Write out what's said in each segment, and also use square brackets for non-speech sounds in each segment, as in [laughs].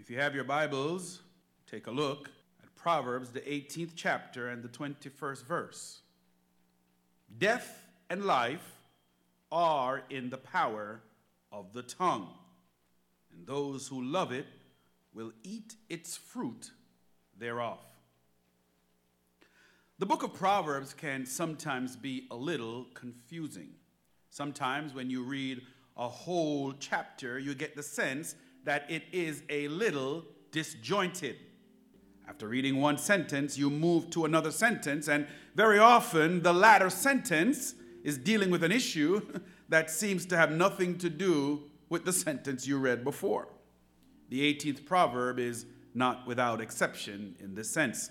If you have your Bibles, take a look at Proverbs, the 18th chapter and the 21st verse. Death and life are in the power of the tongue, and those who love it will eat its fruit thereof. The book of Proverbs can sometimes be a little confusing. Sometimes when you read a whole chapter, you get the sense that it is a little disjointed. After reading one sentence, you move to another sentence, and very often the latter sentence is dealing with an issue [laughs] that seems to have nothing to do with the sentence you read before. The 18th proverb is not without exception in this sense.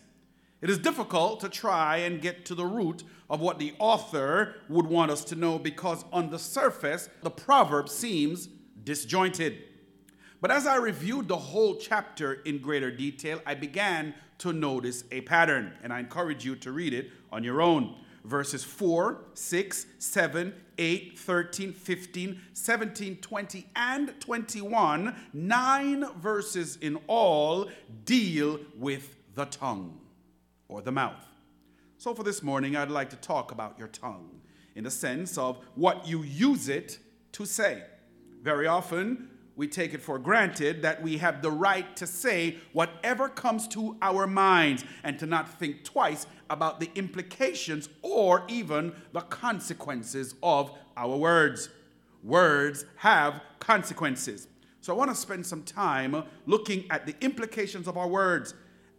It is difficult to try and get to the root of what the author would want us to know because, on the surface, the proverb seems disjointed. But as I reviewed the whole chapter in greater detail, I began to notice a pattern, and I encourage you to read it on your own. Verses 4, 6, 7, 8, 13, 15, 17, 20, and 21, nine verses in all, deal with the tongue or the mouth. So, for this morning, I'd like to talk about your tongue in the sense of what you use it to say. Very often, we take it for granted that we have the right to say whatever comes to our minds and to not think twice about the implications or even the consequences of our words. Words have consequences. So I want to spend some time looking at the implications of our words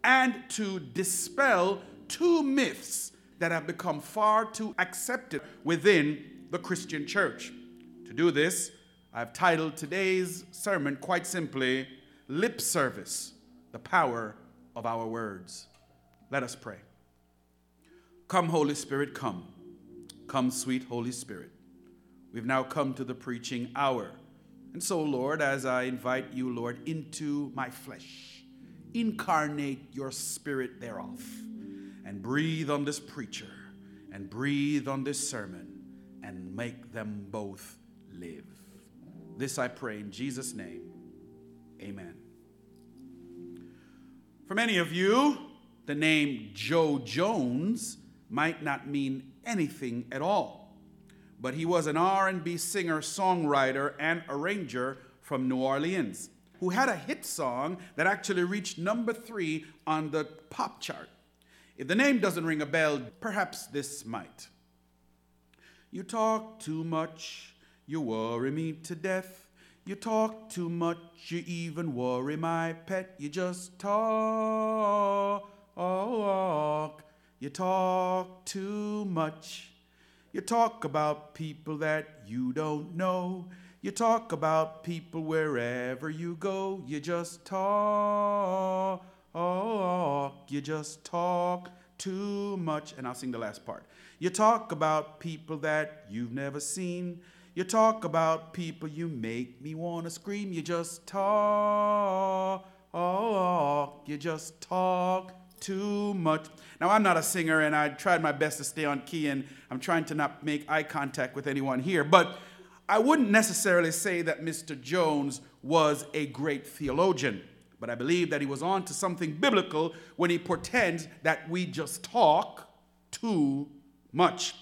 and to dispel two myths that have become far too accepted within the Christian church. To do this, I've titled today's sermon quite simply Lip Service The Power of Our Words. Let us pray. Come, Holy Spirit, come. Come, sweet Holy Spirit. We've now come to the preaching hour. And so, Lord, as I invite you, Lord, into my flesh, incarnate your spirit thereof, and breathe on this preacher, and breathe on this sermon, and make them both live. This I pray in Jesus' name. Amen. For many of you, the name Joe Jones might not mean anything at all. But he was an R&B singer, songwriter, and arranger from New Orleans who had a hit song that actually reached number 3 on the pop chart. If the name doesn't ring a bell, perhaps this might. You talk too much, you worry me to death. You talk too much, you even worry my pet. You just talk. You talk too much. You talk about people that you don't know. You talk about people wherever you go. You just talk. You just talk too much. And I'll sing the last part. You talk about people that you've never seen. You talk about people, you make me want to scream. You just talk. You just talk too much. Now, I'm not a singer, and I tried my best to stay on key, and I'm trying to not make eye contact with anyone here. But I wouldn't necessarily say that Mr. Jones was a great theologian, but I believe that he was on to something biblical when he pretends that we just talk too much.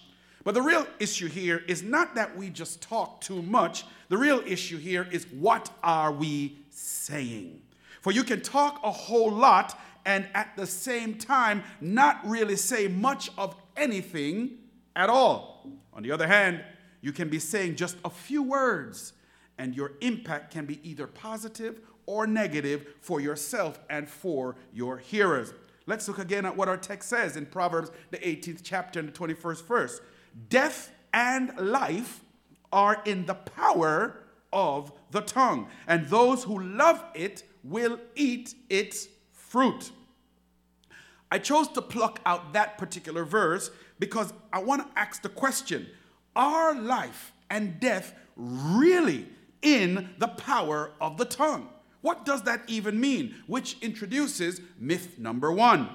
But the real issue here is not that we just talk too much. The real issue here is what are we saying? For you can talk a whole lot and at the same time not really say much of anything at all. On the other hand, you can be saying just a few words and your impact can be either positive or negative for yourself and for your hearers. Let's look again at what our text says in Proverbs, the 18th chapter and the 21st verse. Death and life are in the power of the tongue, and those who love it will eat its fruit. I chose to pluck out that particular verse because I want to ask the question Are life and death really in the power of the tongue? What does that even mean? Which introduces myth number one,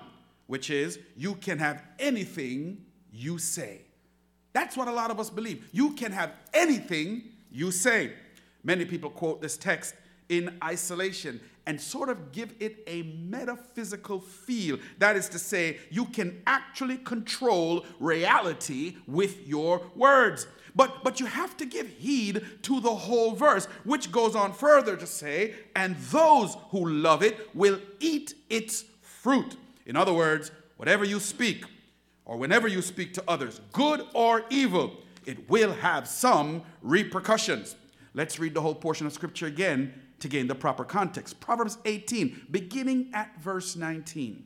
which is you can have anything you say. That's what a lot of us believe. You can have anything you say. Many people quote this text in isolation and sort of give it a metaphysical feel. That is to say, you can actually control reality with your words. But, but you have to give heed to the whole verse, which goes on further to say, and those who love it will eat its fruit. In other words, whatever you speak, or whenever you speak to others, good or evil, it will have some repercussions. Let's read the whole portion of scripture again to gain the proper context. Proverbs 18, beginning at verse 19.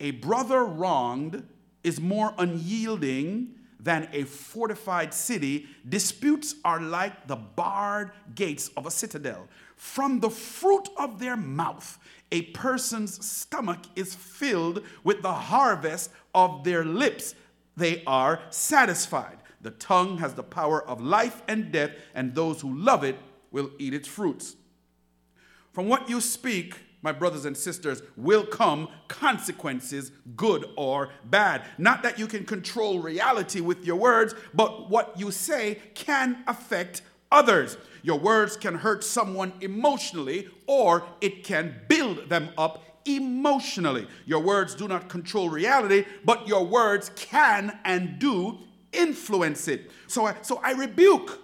A brother wronged is more unyielding than a fortified city. Disputes are like the barred gates of a citadel. From the fruit of their mouth, a person's stomach is filled with the harvest of their lips. They are satisfied. The tongue has the power of life and death, and those who love it will eat its fruits. From what you speak, my brothers and sisters, will come consequences, good or bad. Not that you can control reality with your words, but what you say can affect others. Your words can hurt someone emotionally, or it can build them up emotionally. Your words do not control reality, but your words can and do influence it. So I, so I rebuke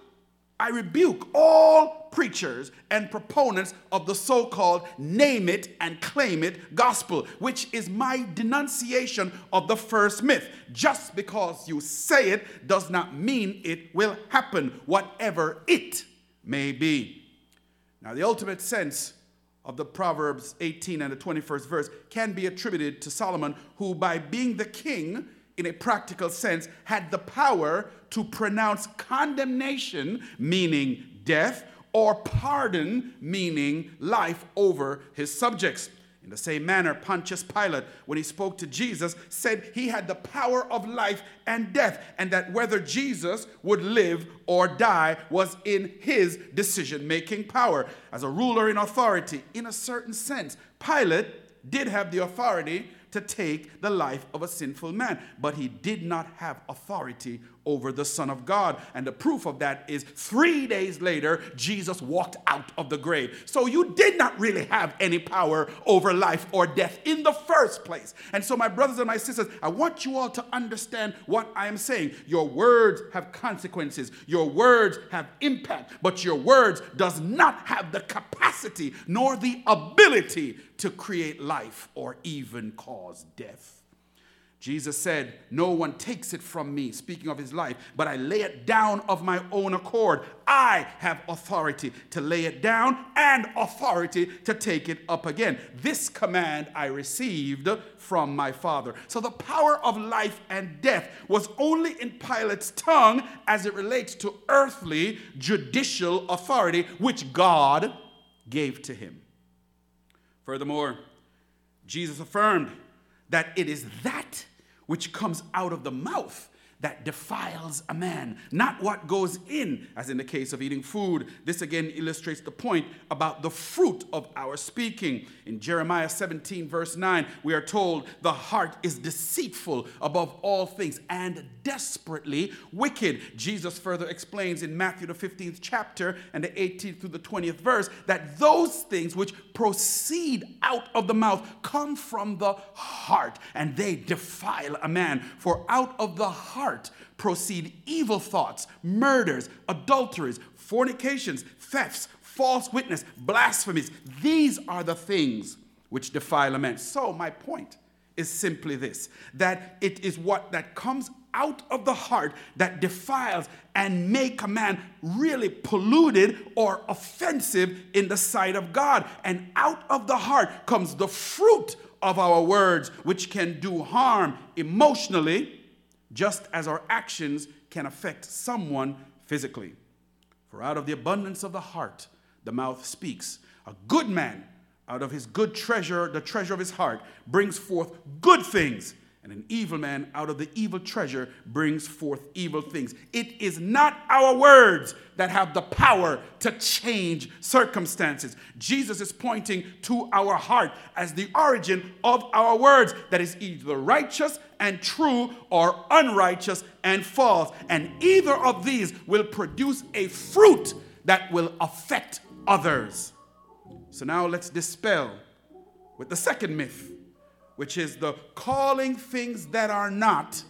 I rebuke all preachers and proponents of the so called name it and claim it gospel, which is my denunciation of the first myth. Just because you say it does not mean it will happen, whatever it may be. Now, the ultimate sense of the Proverbs 18 and the 21st verse can be attributed to Solomon, who, by being the king, in a practical sense, had the power to pronounce condemnation, meaning death, or pardon, meaning life, over his subjects. In the same manner, Pontius Pilate, when he spoke to Jesus, said he had the power of life and death, and that whether Jesus would live or die was in his decision making power. As a ruler in authority, in a certain sense, Pilate did have the authority to take the life of a sinful man, but he did not have authority over the Son of God. And the proof of that is three days later, Jesus walked out of the grave. So you did not really have any power over life or death in the first place. And so, my brothers and my sisters, I want you all to understand what I am saying. Your words have consequences, your words have impact, but your words does not have the capacity nor the ability to create life or even cause death. Jesus said, No one takes it from me, speaking of his life, but I lay it down of my own accord. I have authority to lay it down and authority to take it up again. This command I received from my Father. So the power of life and death was only in Pilate's tongue as it relates to earthly judicial authority, which God gave to him. Furthermore, Jesus affirmed that it is that which comes out of the mouth that defiles a man, not what goes in, as in the case of eating food. This again illustrates the point about the fruit of our speaking. In Jeremiah 17, verse 9, we are told, The heart is deceitful above all things and desperately wicked. Jesus further explains in Matthew, the 15th chapter, and the 18th through the 20th verse, that those things which proceed out of the mouth come from the heart, and they defile a man. For out of the heart, heart proceed evil thoughts, murders, adulteries, fornications, thefts, false witness, blasphemies. These are the things which defile a man. So, my point is simply this that it is what that comes out of the heart that defiles and make a man really polluted or offensive in the sight of God. And out of the heart comes the fruit of our words, which can do harm emotionally, just as our actions can affect someone physically. For out of the abundance of the heart, the mouth speaks. A good man, out of his good treasure, the treasure of his heart, brings forth good things and an evil man out of the evil treasure brings forth evil things. It is not our words that have the power to change circumstances. Jesus is pointing to our heart as the origin of our words that is either righteous and true or unrighteous and false. And either of these will produce a fruit that will affect others. So now let's dispel with the second myth, which is the calling things that are not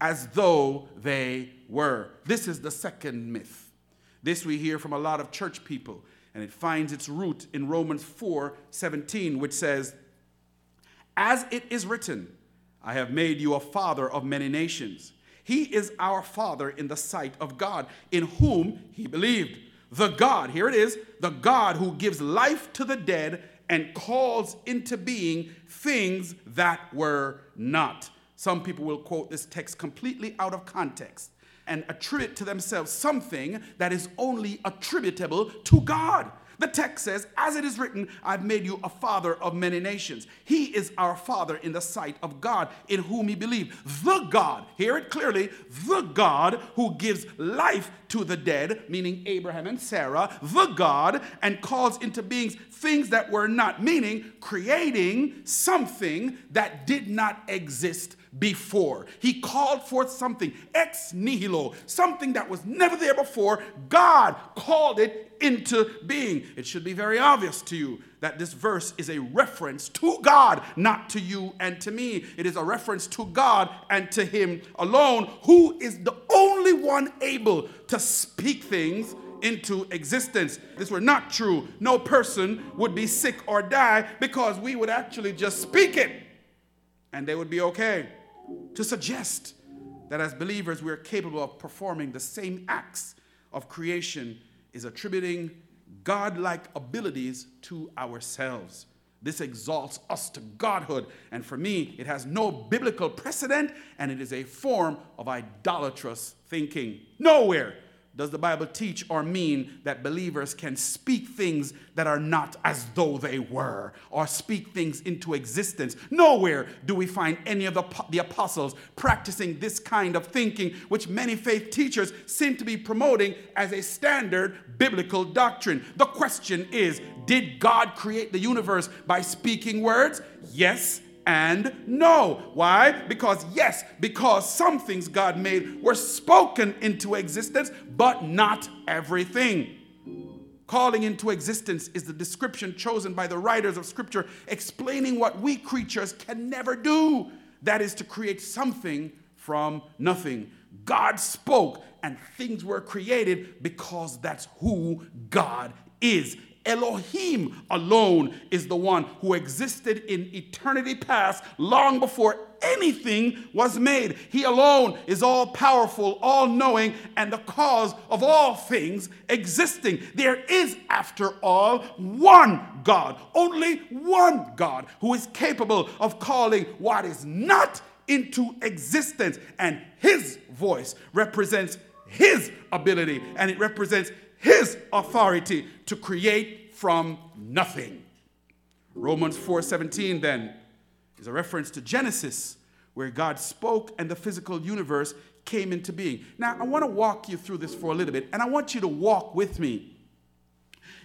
as though they were. This is the second myth. This we hear from a lot of church people, and it finds its root in Romans 4 17, which says, As it is written, I have made you a father of many nations. He is our father in the sight of God, in whom he believed. The God, here it is, the God who gives life to the dead and calls into being things that were not. Some people will quote this text completely out of context and attribute to themselves something that is only attributable to God. The text says, As it is written, I've made you a father of many nations. He is our father in the sight of God, in whom he believed. The God, hear it clearly, the God who gives life to the dead, meaning Abraham and Sarah, the God, and calls into beings things that were not, meaning creating something that did not exist before. He called forth something ex nihilo, something that was never there before. God called it into being. It should be very obvious to you that this verse is a reference to God, not to you and to me. It is a reference to God and to Him alone, who is the only one able to speak things into existence. This were not true, no person would be sick or die because we would actually just speak it and they would be okay to suggest that as believers we're capable of performing the same acts of creation is attributing godlike abilities to ourselves. This exalts us to godhood, and for me, it has no biblical precedent and it is a form of idolatrous thinking. Nowhere does the Bible teach or mean that believers can speak things that are not as though they were or speak things into existence? Nowhere do we find any of the, the apostles practicing this kind of thinking, which many faith teachers seem to be promoting as a standard biblical doctrine. The question is Did God create the universe by speaking words? Yes and no. Why? Because, yes, because some things God made were spoken into existence, but not everything. Calling into existence is the description chosen by the writers of Scripture explaining what we creatures can never do that is, to create something from nothing. God spoke and things were created because that's who God is. Elohim alone is the one who existed in eternity past, long before anything was made. He alone is all powerful, all knowing, and the cause of all things existing. There is, after all, one God, only one God who is capable of calling what is not into existence. And his voice represents his ability and it represents his authority to create from nothing. Romans 4:17 then is a reference to Genesis where God spoke and the physical universe came into being. Now, I want to walk you through this for a little bit and I want you to walk with me.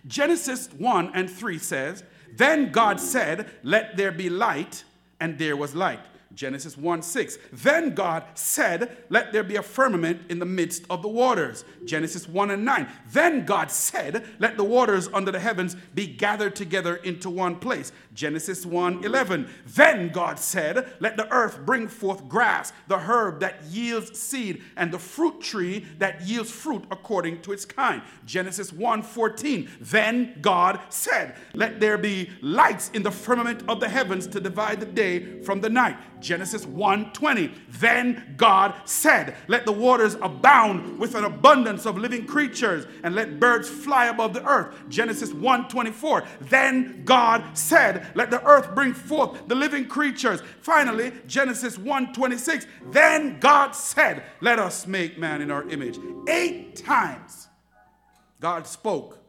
Genesis 1 and 3 says, "Then God said, let there be light, and there was light." Genesis 1 6. Then God said, Let there be a firmament in the midst of the waters. Genesis 1 and 9. Then God said, Let the waters under the heavens be gathered together into one place. Genesis 1 11. Then God said, Let the earth bring forth grass, the herb that yields seed, and the fruit tree that yields fruit according to its kind. Genesis 1 14. Then God said, Let there be lights in the firmament of the heavens to divide the day from the night. Genesis 1:20. Then God said, "Let the waters abound with an abundance of living creatures, and let birds fly above the earth." Genesis 1:24. Then God said, "Let the earth bring forth the living creatures." Finally, Genesis 1:26. Then God said, "Let us make man in our image." 8 times God spoke,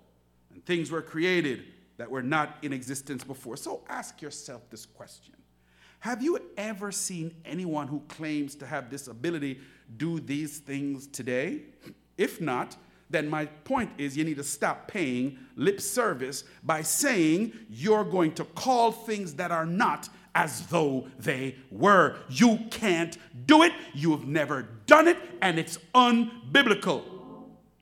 and things were created that were not in existence before. So ask yourself this question have you ever seen anyone who claims to have this ability do these things today? If not, then my point is you need to stop paying lip service by saying you're going to call things that are not as though they were. You can't do it, you have never done it, and it's unbiblical.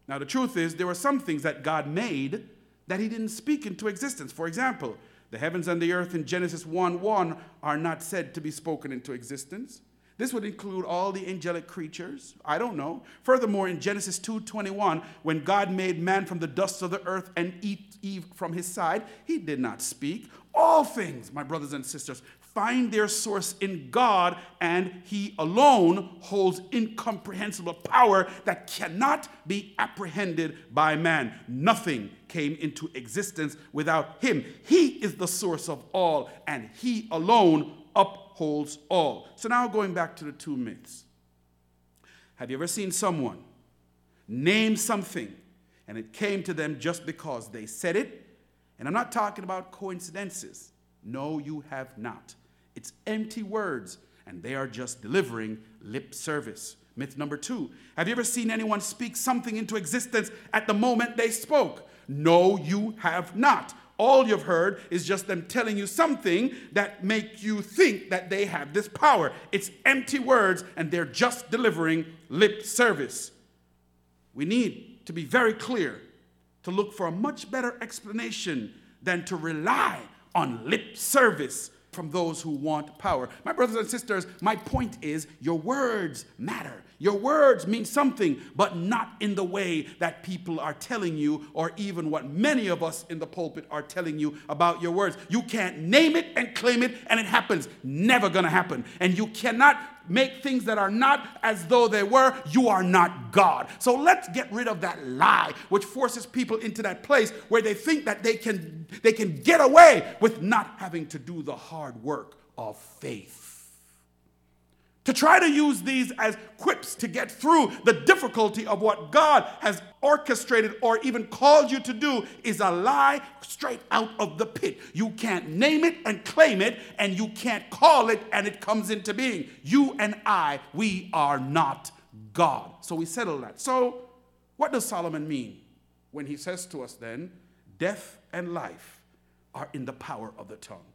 Now, the truth is, there were some things that God made that he didn't speak into existence. For example, the heavens and the earth in Genesis 1 1 are not said to be spoken into existence. This would include all the angelic creatures. I don't know. Furthermore, in Genesis 2:21, when God made man from the dust of the earth and Eve from his side, he did not speak. All things, my brothers and sisters, find their source in God, and He alone holds incomprehensible power that cannot be apprehended by man. Nothing came into existence without Him. He is the source of all, and He alone upholds all. So now going back to the two myths. Have you ever seen someone name something and it came to them just because they said it? And I'm not talking about coincidences. No, you have not. It's empty words, and they are just delivering lip service. Myth number two Have you ever seen anyone speak something into existence at the moment they spoke? No, you have not. All you've heard is just them telling you something that make you think that they have this power. It's empty words and they're just delivering lip service. We need to be very clear to look for a much better explanation than to rely on lip service from those who want power. My brothers and sisters, my point is your words matter. Your words mean something, but not in the way that people are telling you, or even what many of us in the pulpit are telling you about your words. You can't name it and claim it, and it happens. Never gonna happen. And you cannot make things that are not as though they were, you are not God. So let's get rid of that lie which forces people into that place where they think that they can they can get away with not having to do the hard work of faith. To try to use these as quips to get through the difficulty of what God has orchestrated or even called you to do is a lie straight out of the pit. You can't name it and claim it, and you can't call it and it comes into being. You and I, we are not God. So we settle that. So, what does Solomon mean when he says to us then, death and life are in the power of the tongue?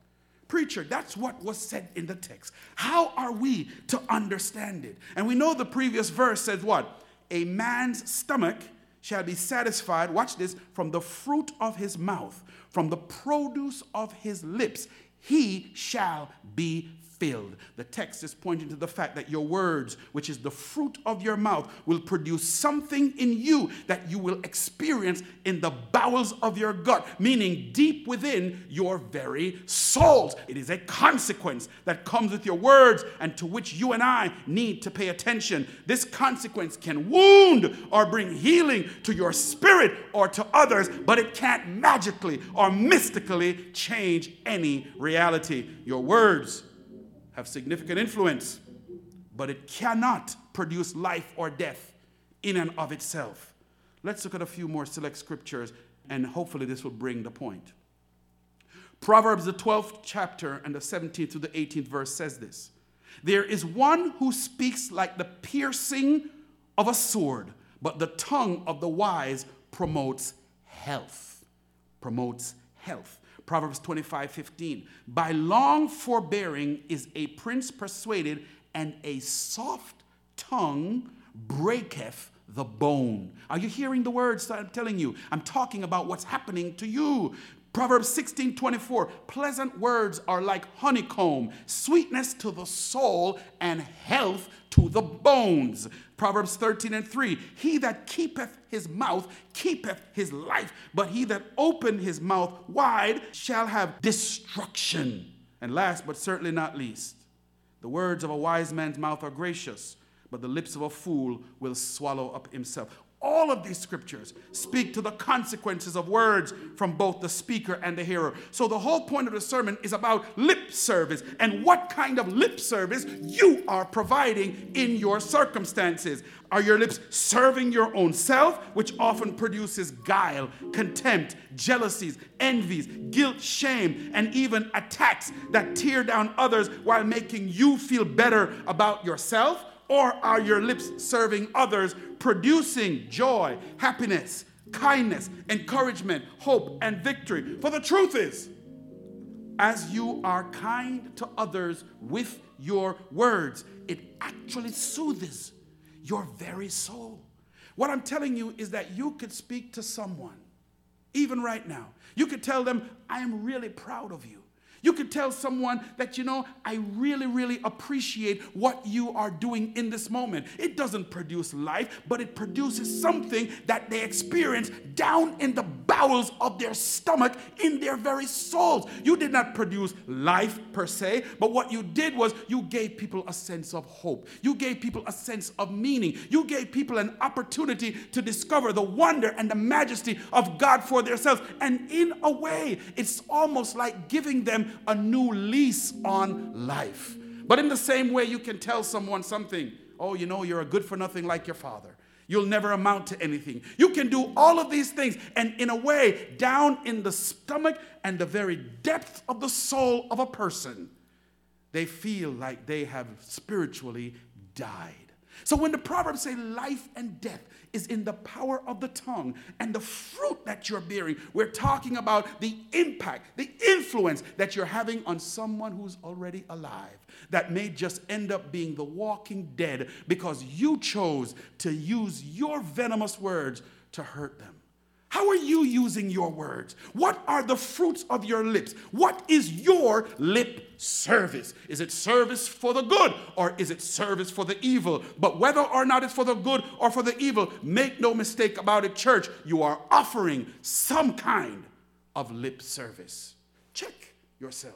Preacher, that's what was said in the text. How are we to understand it? And we know the previous verse says what? A man's stomach shall be satisfied, watch this, from the fruit of his mouth, from the produce of his lips, he shall be filled. The text is pointing to the fact that your words, which is the fruit of your mouth, will produce something in you that you will experience in the bowels of your gut, meaning deep within your very souls. It is a consequence that comes with your words and to which you and I need to pay attention. This consequence can wound or bring healing to your spirit or to others, but it can't magically or mystically change any reality. Your words have significant influence, but it cannot produce life or death in and of itself. Let's look at a few more select scriptures, and hopefully, this will bring the point. Proverbs, the 12th chapter, and the 17th to the 18th verse says this There is one who speaks like the piercing of a sword, but the tongue of the wise promotes health. Promotes health. Proverbs 25 15. By long forbearing is a prince persuaded, and a soft tongue breaketh the bone. Are you hearing the words that I'm telling you? I'm talking about what's happening to you. Proverbs 16 24. Pleasant words are like honeycomb, sweetness to the soul, and health to the bones. Proverbs 13 and 3 He that keepeth his mouth keepeth his life, but he that openeth his mouth wide shall have destruction. And last but certainly not least, the words of a wise man's mouth are gracious, but the lips of a fool will swallow up himself. All of these scriptures speak to the consequences of words from both the speaker and the hearer. So, the whole point of the sermon is about lip service and what kind of lip service you are providing in your circumstances. Are your lips serving your own self, which often produces guile, contempt, jealousies, envies, guilt, shame, and even attacks that tear down others while making you feel better about yourself? Or are your lips serving others, producing joy, happiness, kindness, encouragement, hope, and victory? For the truth is, as you are kind to others with your words, it actually soothes your very soul. What I'm telling you is that you could speak to someone even right now. You could tell them, I am really proud of you. You could tell someone that, you know, I really, really appreciate what you are doing in this moment. It doesn't produce life, but it produces something that they experience down in the bowels of their stomach, in their very souls. You did not produce life per se, but what you did was you gave people a sense of hope. You gave people a sense of meaning. You gave people an opportunity to discover the wonder and the majesty of God for themselves. And in a way, it's almost like giving them a new lease on life. But in the same way, you can tell someone something oh, you know, you're a good for nothing like your father. You'll never amount to anything. You can do all of these things. And in a way, down in the stomach and the very depth of the soul of a person, they feel like they have spiritually died. So when the Proverbs say life and death is in the power of the tongue and the fruit that you're bearing, we're talking about the impact, the influence that you're having on someone who's already alive that may just end up being the walking dead because you chose to use your venomous words to hurt them. How are you using your words? What are the fruits of your lips? What is your lip service? Is it service for the good or is it service for the evil? But whether or not it's for the good or for the evil, make no mistake about it, church, you are offering some kind of lip service. Check yourself.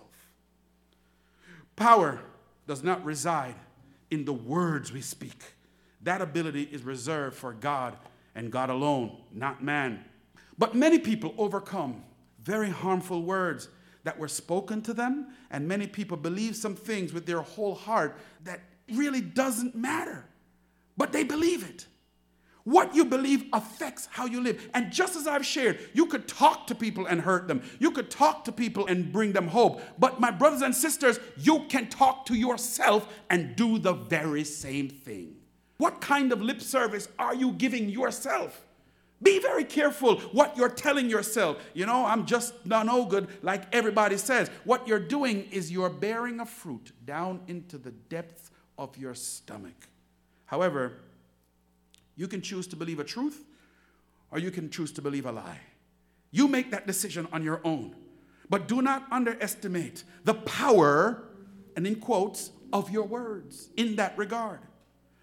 Power does not reside in the words we speak. That ability is reserved for God and God alone, not man. But many people overcome very harmful words that were spoken to them, and many people believe some things with their whole heart that really doesn't matter. But they believe it. What you believe affects how you live. And just as I've shared, you could talk to people and hurt them. You could talk to people and bring them hope. But my brothers and sisters, you can talk to yourself and do the very same thing. What kind of lip service are you giving yourself? Be very careful what you're telling yourself. You know, I'm just not no good, like everybody says. What you're doing is you're bearing a fruit down into the depths of your stomach. However, you can choose to believe a truth or you can choose to believe a lie. You make that decision on your own. But do not underestimate the power, and in quotes, of your words in that regard.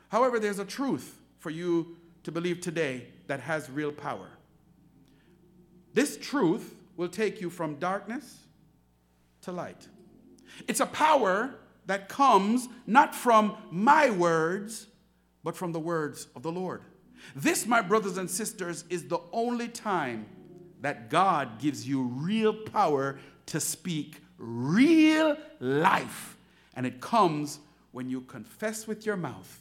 However, there's a truth for you to believe today that has real power. This truth will take you from darkness to light. It's a power that comes not from my words, but from the words of the Lord. This, my brothers and sisters, is the only time that God gives you real power to speak real life. And it comes when you confess with your mouth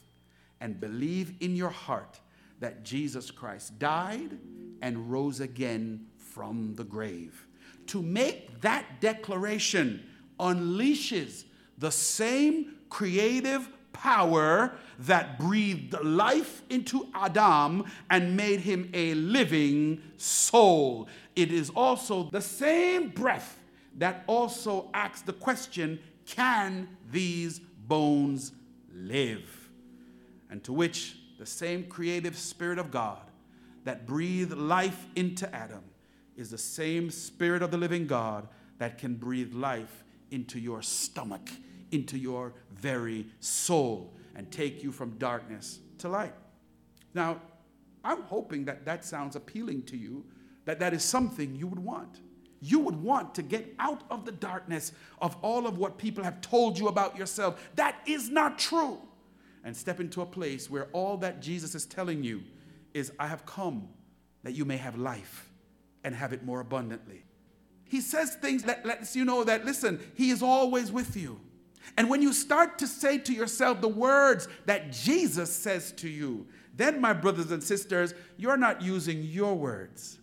and believe in your heart that Jesus Christ died and rose again from the grave. To make that declaration unleashes the same creative power that breathed life into Adam and made him a living soul. It is also the same breath that also asks the question can these bones live? And to which the same creative Spirit of God that breathed life into Adam is the same Spirit of the living God that can breathe life into your stomach into your very soul and take you from darkness to light. Now, I'm hoping that that sounds appealing to you, that that is something you would want. You would want to get out of the darkness of all of what people have told you about yourself. That is not true. And step into a place where all that Jesus is telling you is, I have come that you may have life and have it more abundantly. He says things that lets you know that, listen, He is always with you. And when you start to say to yourself the words that Jesus says to you, then, my brothers and sisters, you're not using your words,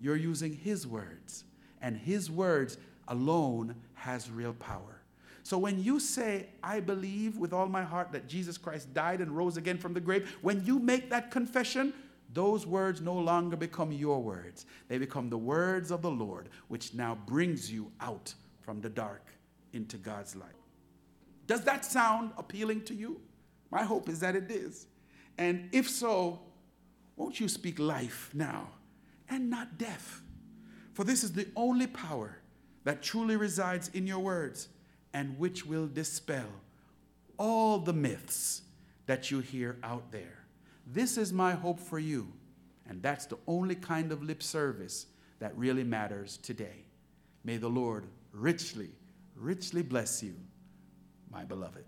you're using His words. And His words alone has real power. So when you say, I believe with all my heart that Jesus Christ died and rose again from the grave, when you make that confession, those words no longer become your words. They become the words of the Lord, which now brings you out from the dark into God's light. Does that sound appealing to you? My hope is that it is. And if so, won't you speak life now and not death? For this is the only power that truly resides in your words and which will dispel all the myths that you hear out there. This is my hope for you, and that's the only kind of lip service that really matters today. May the Lord richly, richly bless you, my beloved.